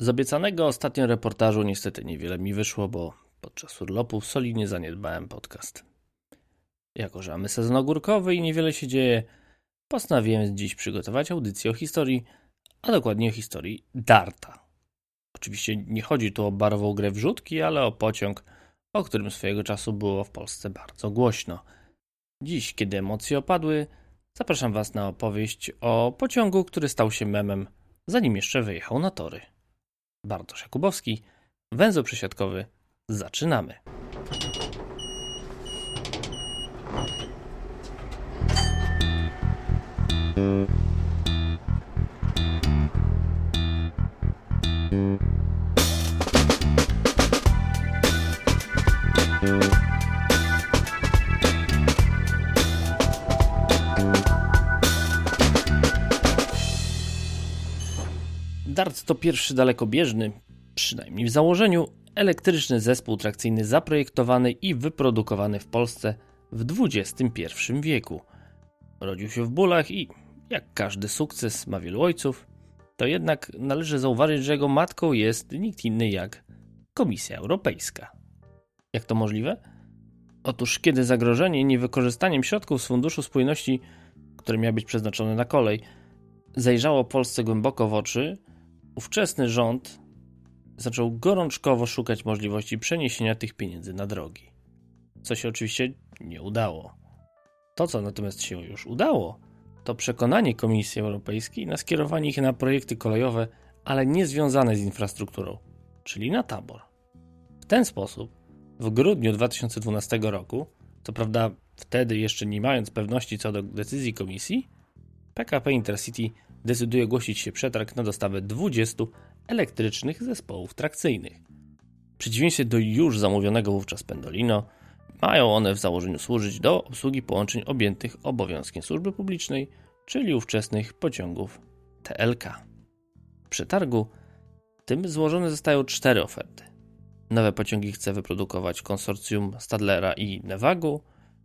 Z obiecanego ostatnio reportażu niestety niewiele mi wyszło, bo podczas urlopu solidnie zaniedbałem podcast. Jako, że mamy sezon ogórkowy i niewiele się dzieje, postanowiłem dziś przygotować audycję o historii, a dokładnie o historii Darta. Oczywiście nie chodzi tu o barwą grę wrzutki, ale o pociąg, o którym swojego czasu było w Polsce bardzo głośno. Dziś, kiedy emocje opadły, zapraszam Was na opowieść o pociągu, który stał się memem, zanim jeszcze wyjechał na tory. Bartosz Jakubowski, węzeł przesiadkowy, zaczynamy. To pierwszy dalekobieżny, przynajmniej w założeniu, elektryczny zespół trakcyjny zaprojektowany i wyprodukowany w Polsce w XXI wieku. Rodził się w bólach i, jak każdy sukces ma wielu ojców, to jednak należy zauważyć, że jego matką jest nikt inny jak Komisja Europejska. Jak to możliwe? Otóż kiedy zagrożenie niewykorzystaniem środków z Funduszu Spójności, które miały być przeznaczone na kolej, zajrzało Polsce głęboko w oczy, ówczesny rząd zaczął gorączkowo szukać możliwości przeniesienia tych pieniędzy na drogi. Co się oczywiście nie udało. To, co natomiast się już udało, to przekonanie Komisji Europejskiej na skierowanie ich na projekty kolejowe, ale nie związane z infrastrukturą, czyli na tabor. W ten sposób, w grudniu 2012 roku, co prawda wtedy jeszcze nie mając pewności co do decyzji Komisji, PKP Intercity decyduje ogłosić się przetarg na dostawę 20 elektrycznych zespołów trakcyjnych. W przeciwieństwie do już zamówionego wówczas Pendolino, mają one w założeniu służyć do obsługi połączeń objętych obowiązkiem służby publicznej, czyli ówczesnych pociągów TLK. W przetargu tym złożone zostają cztery oferty. Nowe pociągi chce wyprodukować konsorcjum Stadlera i Nevagu,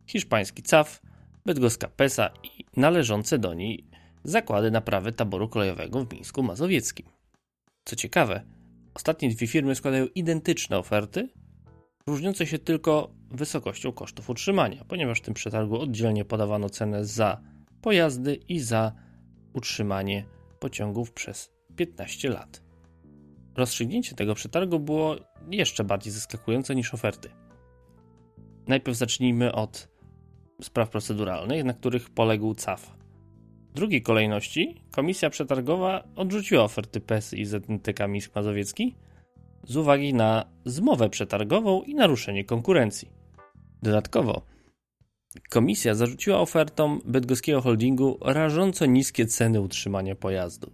hiszpański CAF, bydgoska PESA i należące do niej zakłady naprawy taboru kolejowego w Mińsku Mazowieckim. Co ciekawe, ostatnie dwie firmy składają identyczne oferty, różniące się tylko wysokością kosztów utrzymania, ponieważ w tym przetargu oddzielnie podawano cenę za pojazdy i za utrzymanie pociągów przez 15 lat. Rozstrzygnięcie tego przetargu było jeszcze bardziej zaskakujące niż oferty. Najpierw zacznijmy od spraw proceduralnych, na których poległ CAF. Drugiej kolejności komisja przetargowa odrzuciła oferty PES i ZNTK Mińsk Mazowiecki z uwagi na zmowę przetargową i naruszenie konkurencji. Dodatkowo komisja zarzuciła ofertom bydgoskiego holdingu rażąco niskie ceny utrzymania pojazdu.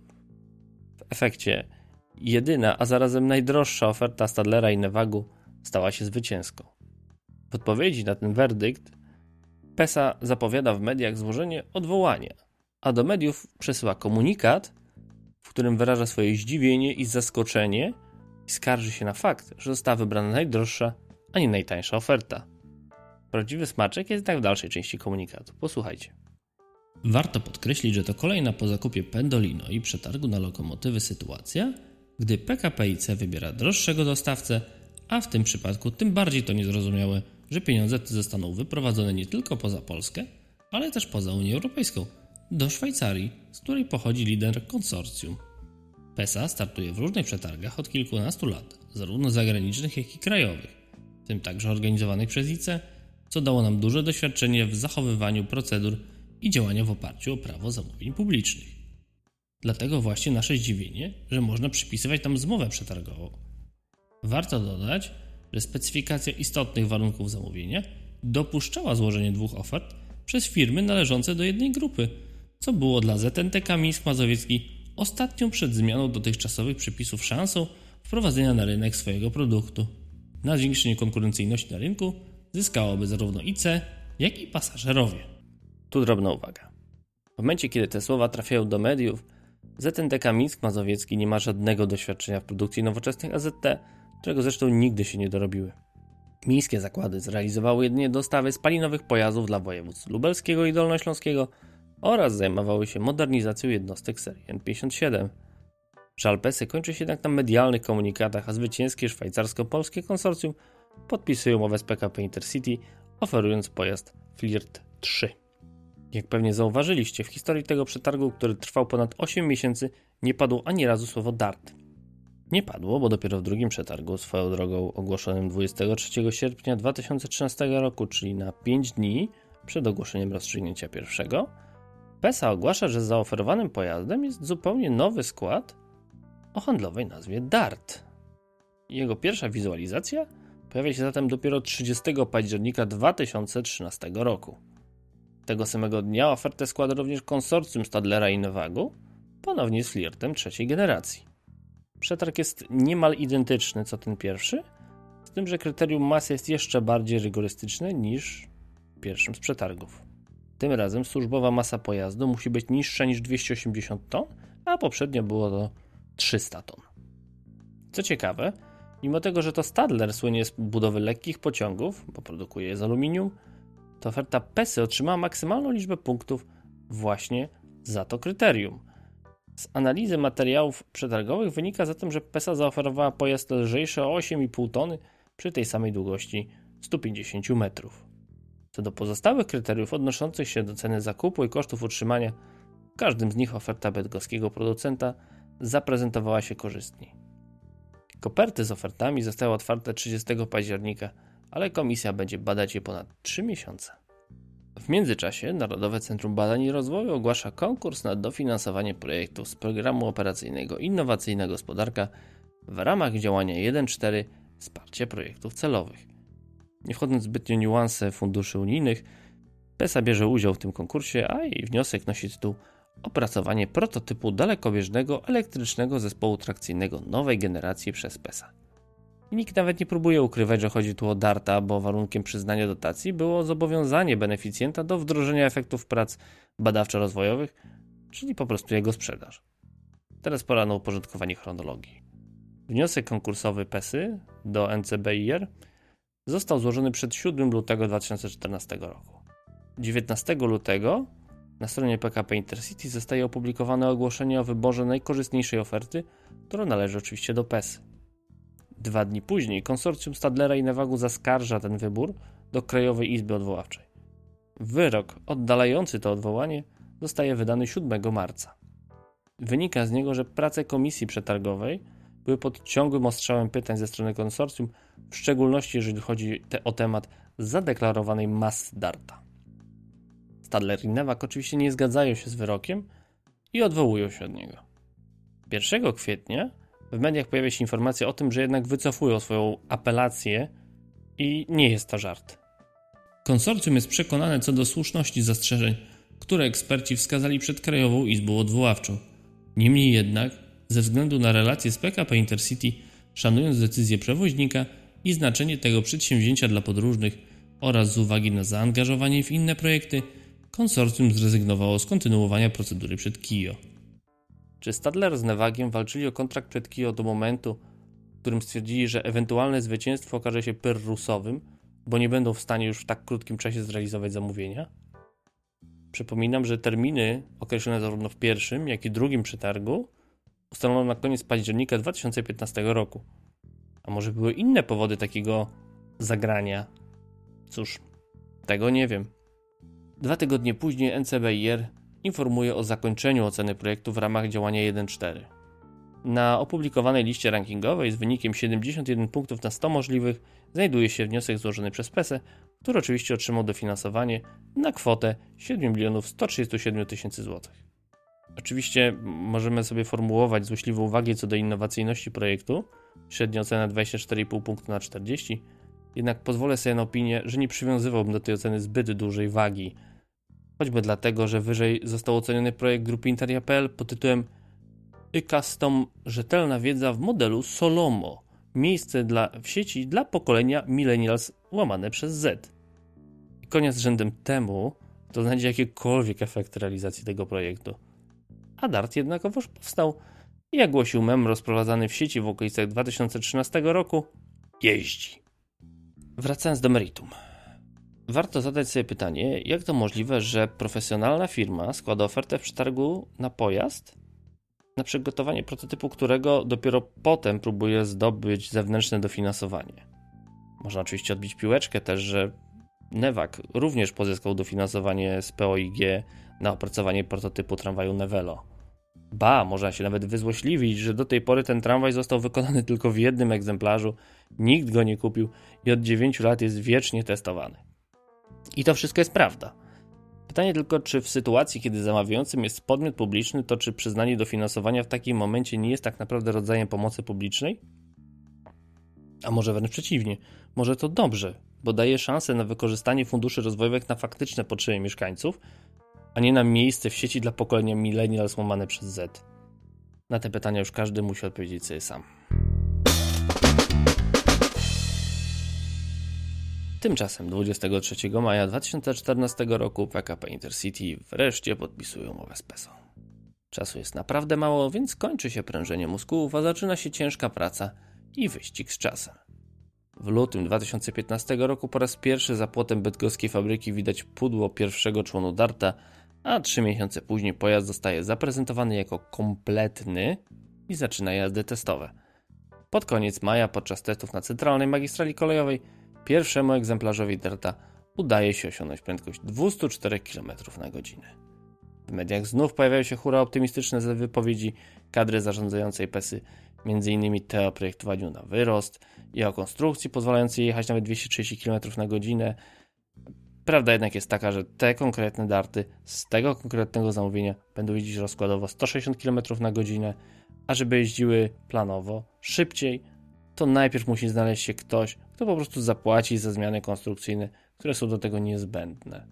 W efekcie jedyna, a zarazem najdroższa oferta Stadlera i Nevagu stała się zwycięską. W odpowiedzi na ten werdykt PESA zapowiada w mediach złożenie odwołania – a do mediów przesyła komunikat, w którym wyraża swoje zdziwienie i zaskoczenie i skarży się na fakt, że została wybrana najdroższa, a nie najtańsza oferta. Prawdziwy smaczek jest tak w dalszej części komunikatu. Posłuchajcie. Warto podkreślić, że to kolejna po zakupie Pendolino i przetargu na lokomotywy sytuacja, gdy PKP IC wybiera droższego dostawcę, a w tym przypadku tym bardziej to niezrozumiałe, że pieniądze te zostaną wyprowadzone nie tylko poza Polskę, ale też poza Unię Europejską – do Szwajcarii, z której pochodzi lider konsorcjum. PESA startuje w różnych przetargach od kilkunastu lat, zarówno zagranicznych, jak i krajowych, w tym także organizowanych przez ICE, co dało nam duże doświadczenie w zachowywaniu procedur i działania w oparciu o prawo zamówień publicznych. Dlatego właśnie nasze zdziwienie, że można przypisywać tam zmowę przetargową. Warto dodać, że specyfikacja istotnych warunków zamówienia dopuszczała złożenie dwóch ofert przez firmy należące do jednej grupy – co było dla ZNTK Mińsk Mazowiecki ostatnią przed zmianą dotychczasowych przepisów szansą wprowadzenia na rynek swojego produktu. Na zwiększenie konkurencyjności na rynku zyskałoby zarówno IC, jak i pasażerowie. Tu drobna uwaga. W momencie, kiedy te słowa trafiają do mediów, ZNTK Mińsk Mazowiecki nie ma żadnego doświadczenia w produkcji nowoczesnych AZT, czego zresztą nigdy się nie dorobiły. Mińskie zakłady zrealizowały jedynie dostawy spalinowych pojazdów dla województw lubelskiego i dolnośląskiego – oraz zajmowały się modernizacją jednostek serii N57. Żal PESY kończy się jednak na medialnych komunikatach, a zwycięskie szwajcarsko-polskie konsorcjum podpisuje umowę z PKP Intercity, oferując pojazd Flirt 3. Jak pewnie zauważyliście, w historii tego przetargu, który trwał ponad 8 miesięcy, nie padło ani razu słowo DART. Nie padło, bo dopiero w drugim przetargu, swoją drogą ogłoszonym 23 sierpnia 2013 roku, czyli na 5 dni przed ogłoszeniem rozstrzygnięcia pierwszego, PESA ogłasza, że zaoferowanym pojazdem jest zupełnie nowy skład o handlowej nazwie DART. Jego pierwsza wizualizacja pojawia się zatem dopiero 30 października 2013 roku. Tego samego dnia ofertę składa również konsorcjum Stadlera i Nevagu, ponownie z flirtem trzeciej generacji. Przetarg jest niemal identyczny co ten pierwszy, z tym, że kryterium masy jest jeszcze bardziej rygorystyczne niż w pierwszym z przetargów. Tym razem służbowa masa pojazdu musi być niższa niż 280 ton, a poprzednio było to 300 ton. Co ciekawe, mimo tego, że to Stadler słynie z budowy lekkich pociągów, bo produkuje je z aluminium, to oferta PESY otrzymała maksymalną liczbę punktów właśnie za to kryterium. Z analizy materiałów przetargowych wynika zatem, że PESA zaoferowała pojazd lżejszy o 8,5 tony przy tej samej długości 150 metrów. Co do pozostałych kryteriów odnoszących się do ceny zakupu i kosztów utrzymania, w każdym z nich oferta bydgoskiego producenta zaprezentowała się korzystniej. Koperty z ofertami zostały otwarte 30 października, ale komisja będzie badać je ponad 3 miesiące. W międzyczasie Narodowe Centrum Badań i Rozwoju ogłasza konkurs na dofinansowanie projektów z programu operacyjnego Innowacyjna Gospodarka w ramach działania 1.4 Wsparcie projektów celowych. Nie wchodząc zbytnio w niuanse funduszy unijnych, PESA bierze udział w tym konkursie, a jej wniosek nosi tytuł Opracowanie prototypu dalekobieżnego elektrycznego zespołu trakcyjnego nowej generacji przez PESA. Nikt nawet nie próbuje ukrywać, że chodzi tu o DARTA, bo warunkiem przyznania dotacji było zobowiązanie beneficjenta do wdrożenia efektów prac badawczo-rozwojowych, czyli po prostu jego sprzedaż. Teraz pora na uporządkowanie chronologii. Wniosek konkursowy PESY do NCBIR został złożony przed 7 lutego 2014 roku. 19 lutego na stronie PKP Intercity zostaje opublikowane ogłoszenie o wyborze najkorzystniejszej oferty, która należy oczywiście do PESY. Dwa dni później konsorcjum Stadlera i Nevagu zaskarża ten wybór do Krajowej Izby Odwoławczej. Wyrok oddalający to odwołanie zostaje wydany 7 marca. Wynika z niego, że prace komisji przetargowej były pod ciągłym ostrzałem pytań ze strony konsorcjum, w szczególności jeżeli chodzi te, o temat zadeklarowanej mas Darta. Stadler i Newak oczywiście nie zgadzają się z wyrokiem i odwołują się od niego. 1 kwietnia w mediach pojawia się informacja o tym, że jednak wycofują swoją apelację i nie jest to żart. Konsorcjum jest przekonane co do słuszności zastrzeżeń, które eksperci wskazali przed Krajową Izbą Odwoławczą. Niemniej jednak, ze względu na relacje z PKP Intercity, szanując decyzję przewoźnika i znaczenie tego przedsięwzięcia dla podróżnych oraz z uwagi na zaangażowanie w inne projekty, konsorcjum zrezygnowało z kontynuowania procedury przed KIO. Czy Stadler z Nevagiem walczyli o kontrakt przed KIO do momentu, w którym stwierdzili, że ewentualne zwycięstwo okaże się pyrrusowym, bo nie będą w stanie już w tak krótkim czasie zrealizować zamówienia? Przypominam, że terminy określone zarówno w pierwszym, jak i drugim przetargu ustalono na koniec października 2015 roku. A może były inne powody takiego zagrania? Cóż, tego nie wiem. Dwa tygodnie później NCBIR informuje o zakończeniu oceny projektu w ramach działania 1.4. Na opublikowanej liście rankingowej z wynikiem 71 punktów na 100 możliwych znajduje się wniosek złożony przez PESE, który oczywiście otrzymał dofinansowanie na kwotę 7 137 tysięcy złotych. Oczywiście możemy sobie formułować złośliwe uwagi co do innowacyjności projektu, średnia ocena 24,5 punktu na 40, jednak pozwolę sobie na opinię, że nie przywiązywałbym do tej oceny zbyt dużej wagi, choćby dlatego, że wyżej został oceniony projekt grupy Interia.pl pod tytułem Custom Rzetelna wiedza w modelu Solomo. Miejsce dla, w sieci dla pokolenia Millennials łamane przez Z. I koniec rzędem temu, to znajdzie jakiekolwiek efekt realizacji tego projektu. A Dart jednakowoż powstał jak głosił mem rozprowadzany w sieci w okolicach 2013 roku, jeździ. Wracając do meritum. Warto zadać sobie pytanie, jak to możliwe, że profesjonalna firma składa ofertę w przetargu na pojazd, na przygotowanie prototypu którego dopiero potem próbuje zdobyć zewnętrzne dofinansowanie. Można oczywiście odbić piłeczkę też, że Newak również pozyskał dofinansowanie z POIG na opracowanie prototypu tramwaju Nevelo. Ba, można się nawet wyzłośliwić, że do tej pory ten tramwaj został wykonany tylko w jednym egzemplarzu, nikt go nie kupił i od 9 lat jest wiecznie testowany. I to wszystko jest prawda. Pytanie tylko, czy w sytuacji, kiedy zamawiającym jest podmiot publiczny, to czy przyznanie dofinansowania w takim momencie nie jest tak naprawdę rodzajem pomocy publicznej? A może wręcz przeciwnie, może to dobrze, bo daje szansę na wykorzystanie funduszy rozwojowych na faktyczne potrzeby mieszkańców, a nie na miejsce w sieci dla pokolenia millennials łamane przez Z. Na te pytania już każdy musi odpowiedzieć sobie sam. Tymczasem 23 maja 2014 roku PKP Intercity wreszcie podpisuje umowę z PESO. Czasu jest naprawdę mało, więc kończy się prężenie mózgów, a zaczyna się ciężka praca i wyścig z czasem. W lutym 2015 roku po raz pierwszy za płotem bydgoskiej fabryki widać pudło pierwszego członu Darta, a trzy miesiące później pojazd zostaje zaprezentowany jako kompletny i zaczyna jazdy testowe. Pod koniec maja podczas testów na centralnej magistrali kolejowej pierwszemu egzemplarzowi Darta udaje się osiągnąć prędkość 204 km na godzinę. W mediach znów pojawiają się hura optymistyczne wypowiedzi kadry zarządzającej PESY, m.in. te o projektowaniu na wyrost i o konstrukcji pozwalającej jechać nawet 230 km na godzinę. Prawda jednak jest taka, że te konkretne darty z tego konkretnego zamówienia będą jeździć rozkładowo 160 km na godzinę, a żeby jeździły planowo, szybciej, to najpierw musi znaleźć się ktoś, kto po prostu zapłaci za zmiany konstrukcyjne, które są do tego niezbędne.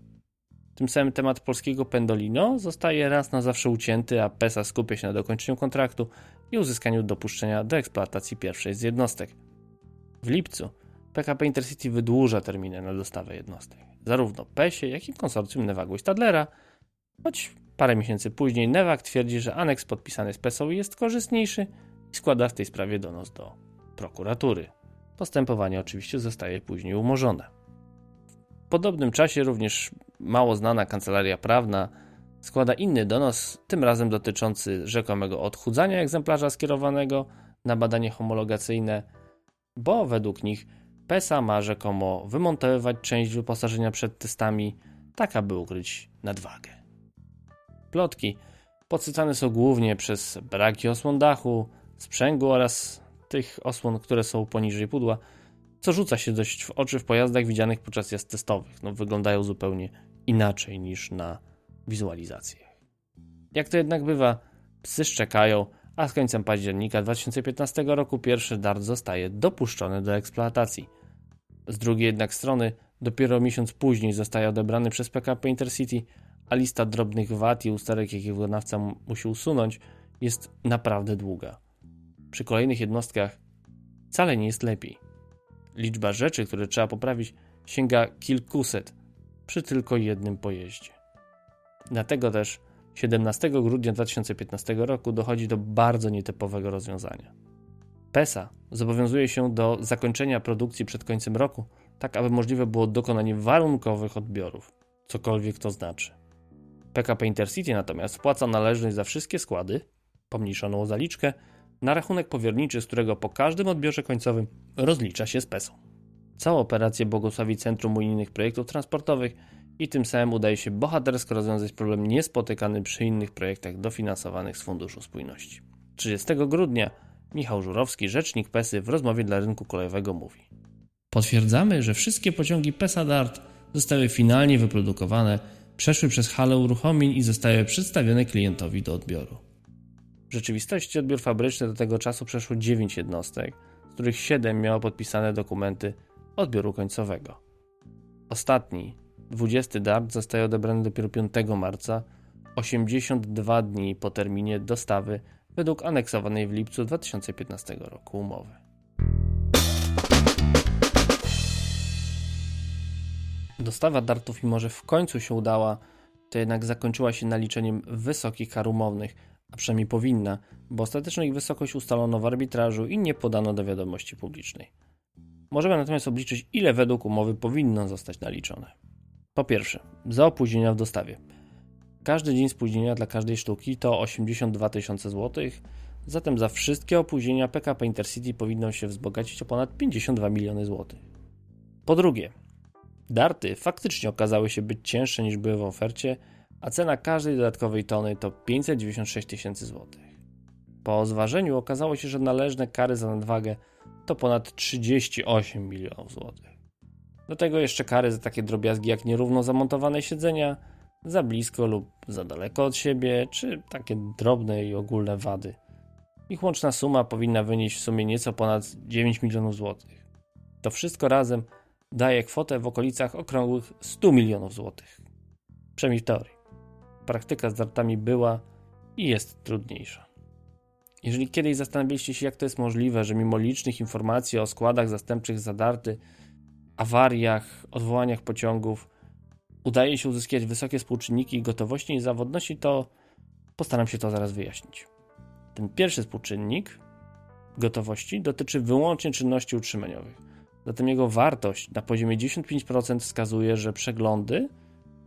Tym samym temat polskiego Pendolino zostaje raz na zawsze ucięty, a PESA skupia się na dokończeniu kontraktu i uzyskaniu dopuszczenia do eksploatacji pierwszej z jednostek. W lipcu PKP Intercity wydłuża terminy na dostawę jednostek. Zarówno PESie, jak i konsorcjum Nevagu i Stadlera, choć parę miesięcy później Newag twierdzi, że aneks podpisany z PESą jest korzystniejszy i składa w tej sprawie donos do prokuratury. Postępowanie oczywiście zostaje później umorzone. W podobnym czasie również mało znana kancelaria prawna składa inny donos, tym razem dotyczący rzekomego odchudzania egzemplarza skierowanego na badanie homologacyjne, bo według nich PESA ma rzekomo wymontowywać część wyposażenia przed testami, tak aby ukryć nadwagę. Plotki podsycane są głównie przez braki osłon dachu, sprzęgu oraz tych osłon, które są poniżej pudła, co rzuca się dość w oczy w pojazdach widzianych podczas jazd testowych. No, wyglądają zupełnie inaczej niż na wizualizacjach. Jak to jednak bywa, psy szczekają, a z końcem października 2015 roku pierwszy dart zostaje dopuszczony do eksploatacji. Z drugiej jednak strony, dopiero miesiąc później zostaje odebrany przez PKP Intercity, a lista drobnych wad i usterek, jakie wykonawca musi usunąć, jest naprawdę długa. Przy kolejnych jednostkach wcale nie jest lepiej. Liczba rzeczy, które trzeba poprawić, sięga kilkuset przy tylko jednym pojeździe. Dlatego też 17 grudnia 2015 roku dochodzi do bardzo nietypowego rozwiązania. PESA zobowiązuje się do zakończenia produkcji przed końcem roku, tak aby możliwe było dokonanie warunkowych odbiorów, cokolwiek to znaczy. PKP Intercity natomiast wpłaca należność za wszystkie składy, pomniejszoną o zaliczkę, na rachunek powierniczy, z którego po każdym odbiorze końcowym rozlicza się z PESą. Całą operację błogosławi Centrum Unijnych Projektów Transportowych i tym samym udaje się bohatersko rozwiązać problem niespotykany przy innych projektach dofinansowanych z Funduszu Spójności. 30 grudnia Michał Żurowski, rzecznik PESY w rozmowie dla rynku kolejowego mówi Potwierdzamy, że wszystkie pociągi PESA DART zostały finalnie wyprodukowane, przeszły przez halę uruchomień i zostały przedstawione klientowi do odbioru. W rzeczywistości odbiór fabryczny do tego czasu przeszło 9 jednostek, z których 7 miało podpisane dokumenty odbioru końcowego. Ostatni, 20 DART zostaje odebrany dopiero 5 marca, 82 dni po terminie dostawy według aneksowanej w lipcu 2015 roku umowy. Dostawa dartów, mimo że w końcu się udała, to jednak zakończyła się naliczeniem wysokich kar umownych, a przynajmniej powinna, bo ostateczną ich wysokość ustalono w arbitrażu i nie podano do wiadomości publicznej. Możemy natomiast obliczyć, ile według umowy powinno zostać naliczone. Po pierwsze, za opóźnienia w dostawie. Każdy dzień spóźnienia dla każdej sztuki to 82 tysiące złotych, zatem za wszystkie opóźnienia PKP Intercity powinno się wzbogacić o ponad 52 miliony złotych. Po drugie, darty faktycznie okazały się być cięższe niż były w ofercie, a cena każdej dodatkowej tony to 596 tysięcy złotych. Po zważeniu okazało się, że należne kary za nadwagę to ponad 38 milionów złotych. Do tego jeszcze kary za takie drobiazgi jak nierówno zamontowane siedzenia, za blisko lub za daleko od siebie, czy takie drobne i ogólne wady. Ich łączna suma powinna wynieść w sumie nieco ponad 9 milionów złotych. To wszystko razem daje kwotę w okolicach okrągłych 100 milionów złotych. Przynajmniej w teorii. Praktyka z dartami była i jest trudniejsza. Jeżeli kiedyś zastanawialiście się, jak to jest możliwe, że mimo licznych informacji o składach zastępczych za darty, awariach, odwołaniach pociągów, udaje się uzyskać wysokie współczynniki gotowości i zawodności, to postaram się to zaraz wyjaśnić. Ten pierwszy współczynnik gotowości dotyczy wyłącznie czynności utrzymaniowych. Zatem jego wartość na poziomie 95% wskazuje, że przeglądy,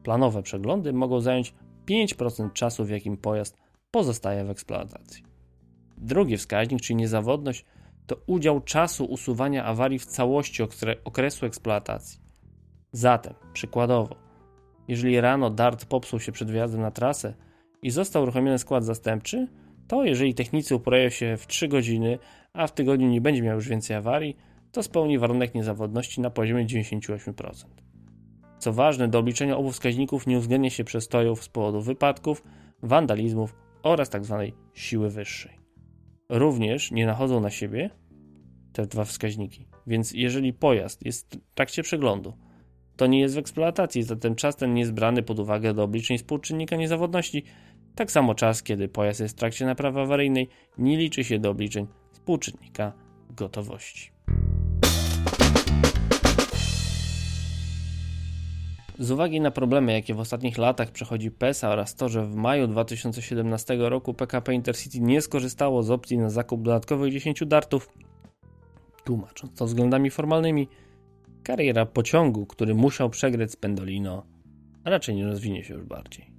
planowe przeglądy, mogą zająć 5% czasu, w jakim pojazd pozostaje w eksploatacji. Drugi wskaźnik, czyli niezawodność, to udział czasu usuwania awarii w całości okresu eksploatacji. Zatem, przykładowo, jeżeli rano DART popsuł się przed wjazdem na trasę i został uruchomiony skład zastępczy, to jeżeli technicy uporają się w 3 godziny, a w tygodniu nie będzie miał już więcej awarii, to spełni warunek niezawodności na poziomie 98%. Co ważne, do obliczenia obu wskaźników nie uwzględnia się przestojów z powodu wypadków, wandalizmów oraz tzw. Tak siły wyższej. Również nie nachodzą na siebie te dwa wskaźniki, więc jeżeli pojazd jest w trakcie przeglądu, to nie jest w eksploatacji, zatem czas ten nie jest brany pod uwagę do obliczeń współczynnika niezawodności. Tak samo czas, kiedy pojazd jest w trakcie naprawy awaryjnej, nie liczy się do obliczeń współczynnika gotowości. Z uwagi na problemy, jakie w ostatnich latach przechodzi PESA oraz to, że w maju 2017 roku PKP Intercity nie skorzystało z opcji na zakup dodatkowych 10 dartów, tłumacząc to względami formalnymi, kariera pociągu, który musiał przegrać z Pendolino, raczej nie rozwinie się już bardziej.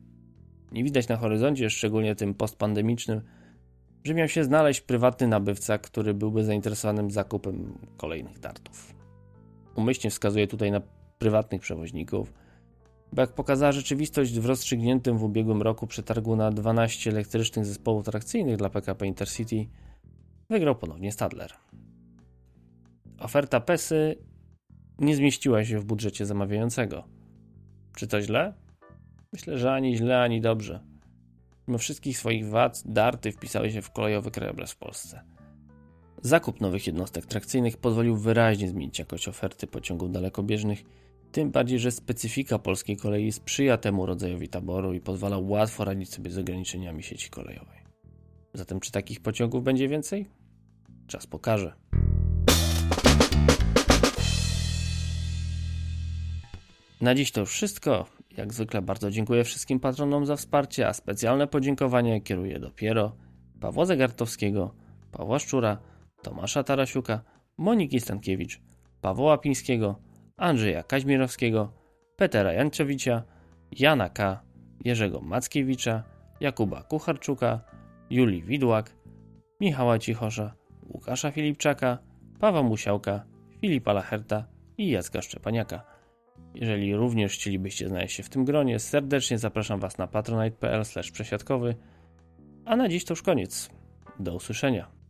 Nie widać na horyzoncie, szczególnie tym postpandemicznym, że miał się znaleźć prywatny nabywca, który byłby zainteresowany zakupem kolejnych dartów. Umyślnie wskazuje tutaj na prywatnych przewoźników, bo jak pokazała rzeczywistość w rozstrzygniętym w ubiegłym roku przetargu na 12 elektrycznych zespołów trakcyjnych dla PKP Intercity, wygrał ponownie Stadler. Oferta PESY nie zmieściła się w budżecie zamawiającego. Czy to źle? Myślę, że ani źle, ani dobrze. Mimo wszystkich swoich wad, darty wpisały się w kolejowy krajobraz w Polsce. Zakup nowych jednostek trakcyjnych pozwolił wyraźnie zmienić jakość oferty pociągów dalekobieżnych tym bardziej, że specyfika polskiej kolei sprzyja temu rodzajowi taboru i pozwala łatwo radzić sobie z ograniczeniami sieci kolejowej. Zatem czy takich pociągów będzie więcej? Czas pokaże. Na dziś to wszystko. Jak zwykle bardzo dziękuję wszystkim patronom za wsparcie, a specjalne podziękowania kieruję dopiero Pawła Zegartowskiego, Pawła Szczura, Tomasza Tarasiuka, Moniki Stankiewicz, Pawła Pińskiego, Andrzeja Kaźmirowskiego, Petera Janczewicza, Jana K., Jerzego Mackiewicza, Jakuba Kucharczuka, Julii Widłak, Michała Cichosza, Łukasza Filipczaka, Pawła Musiałka, Filipa Lacherta i Jacka Szczepaniaka. Jeżeli również chcielibyście znaleźć się w tym gronie, serdecznie zapraszam Was na patronite.pl przesiadkowy. A na dziś to już koniec. Do usłyszenia.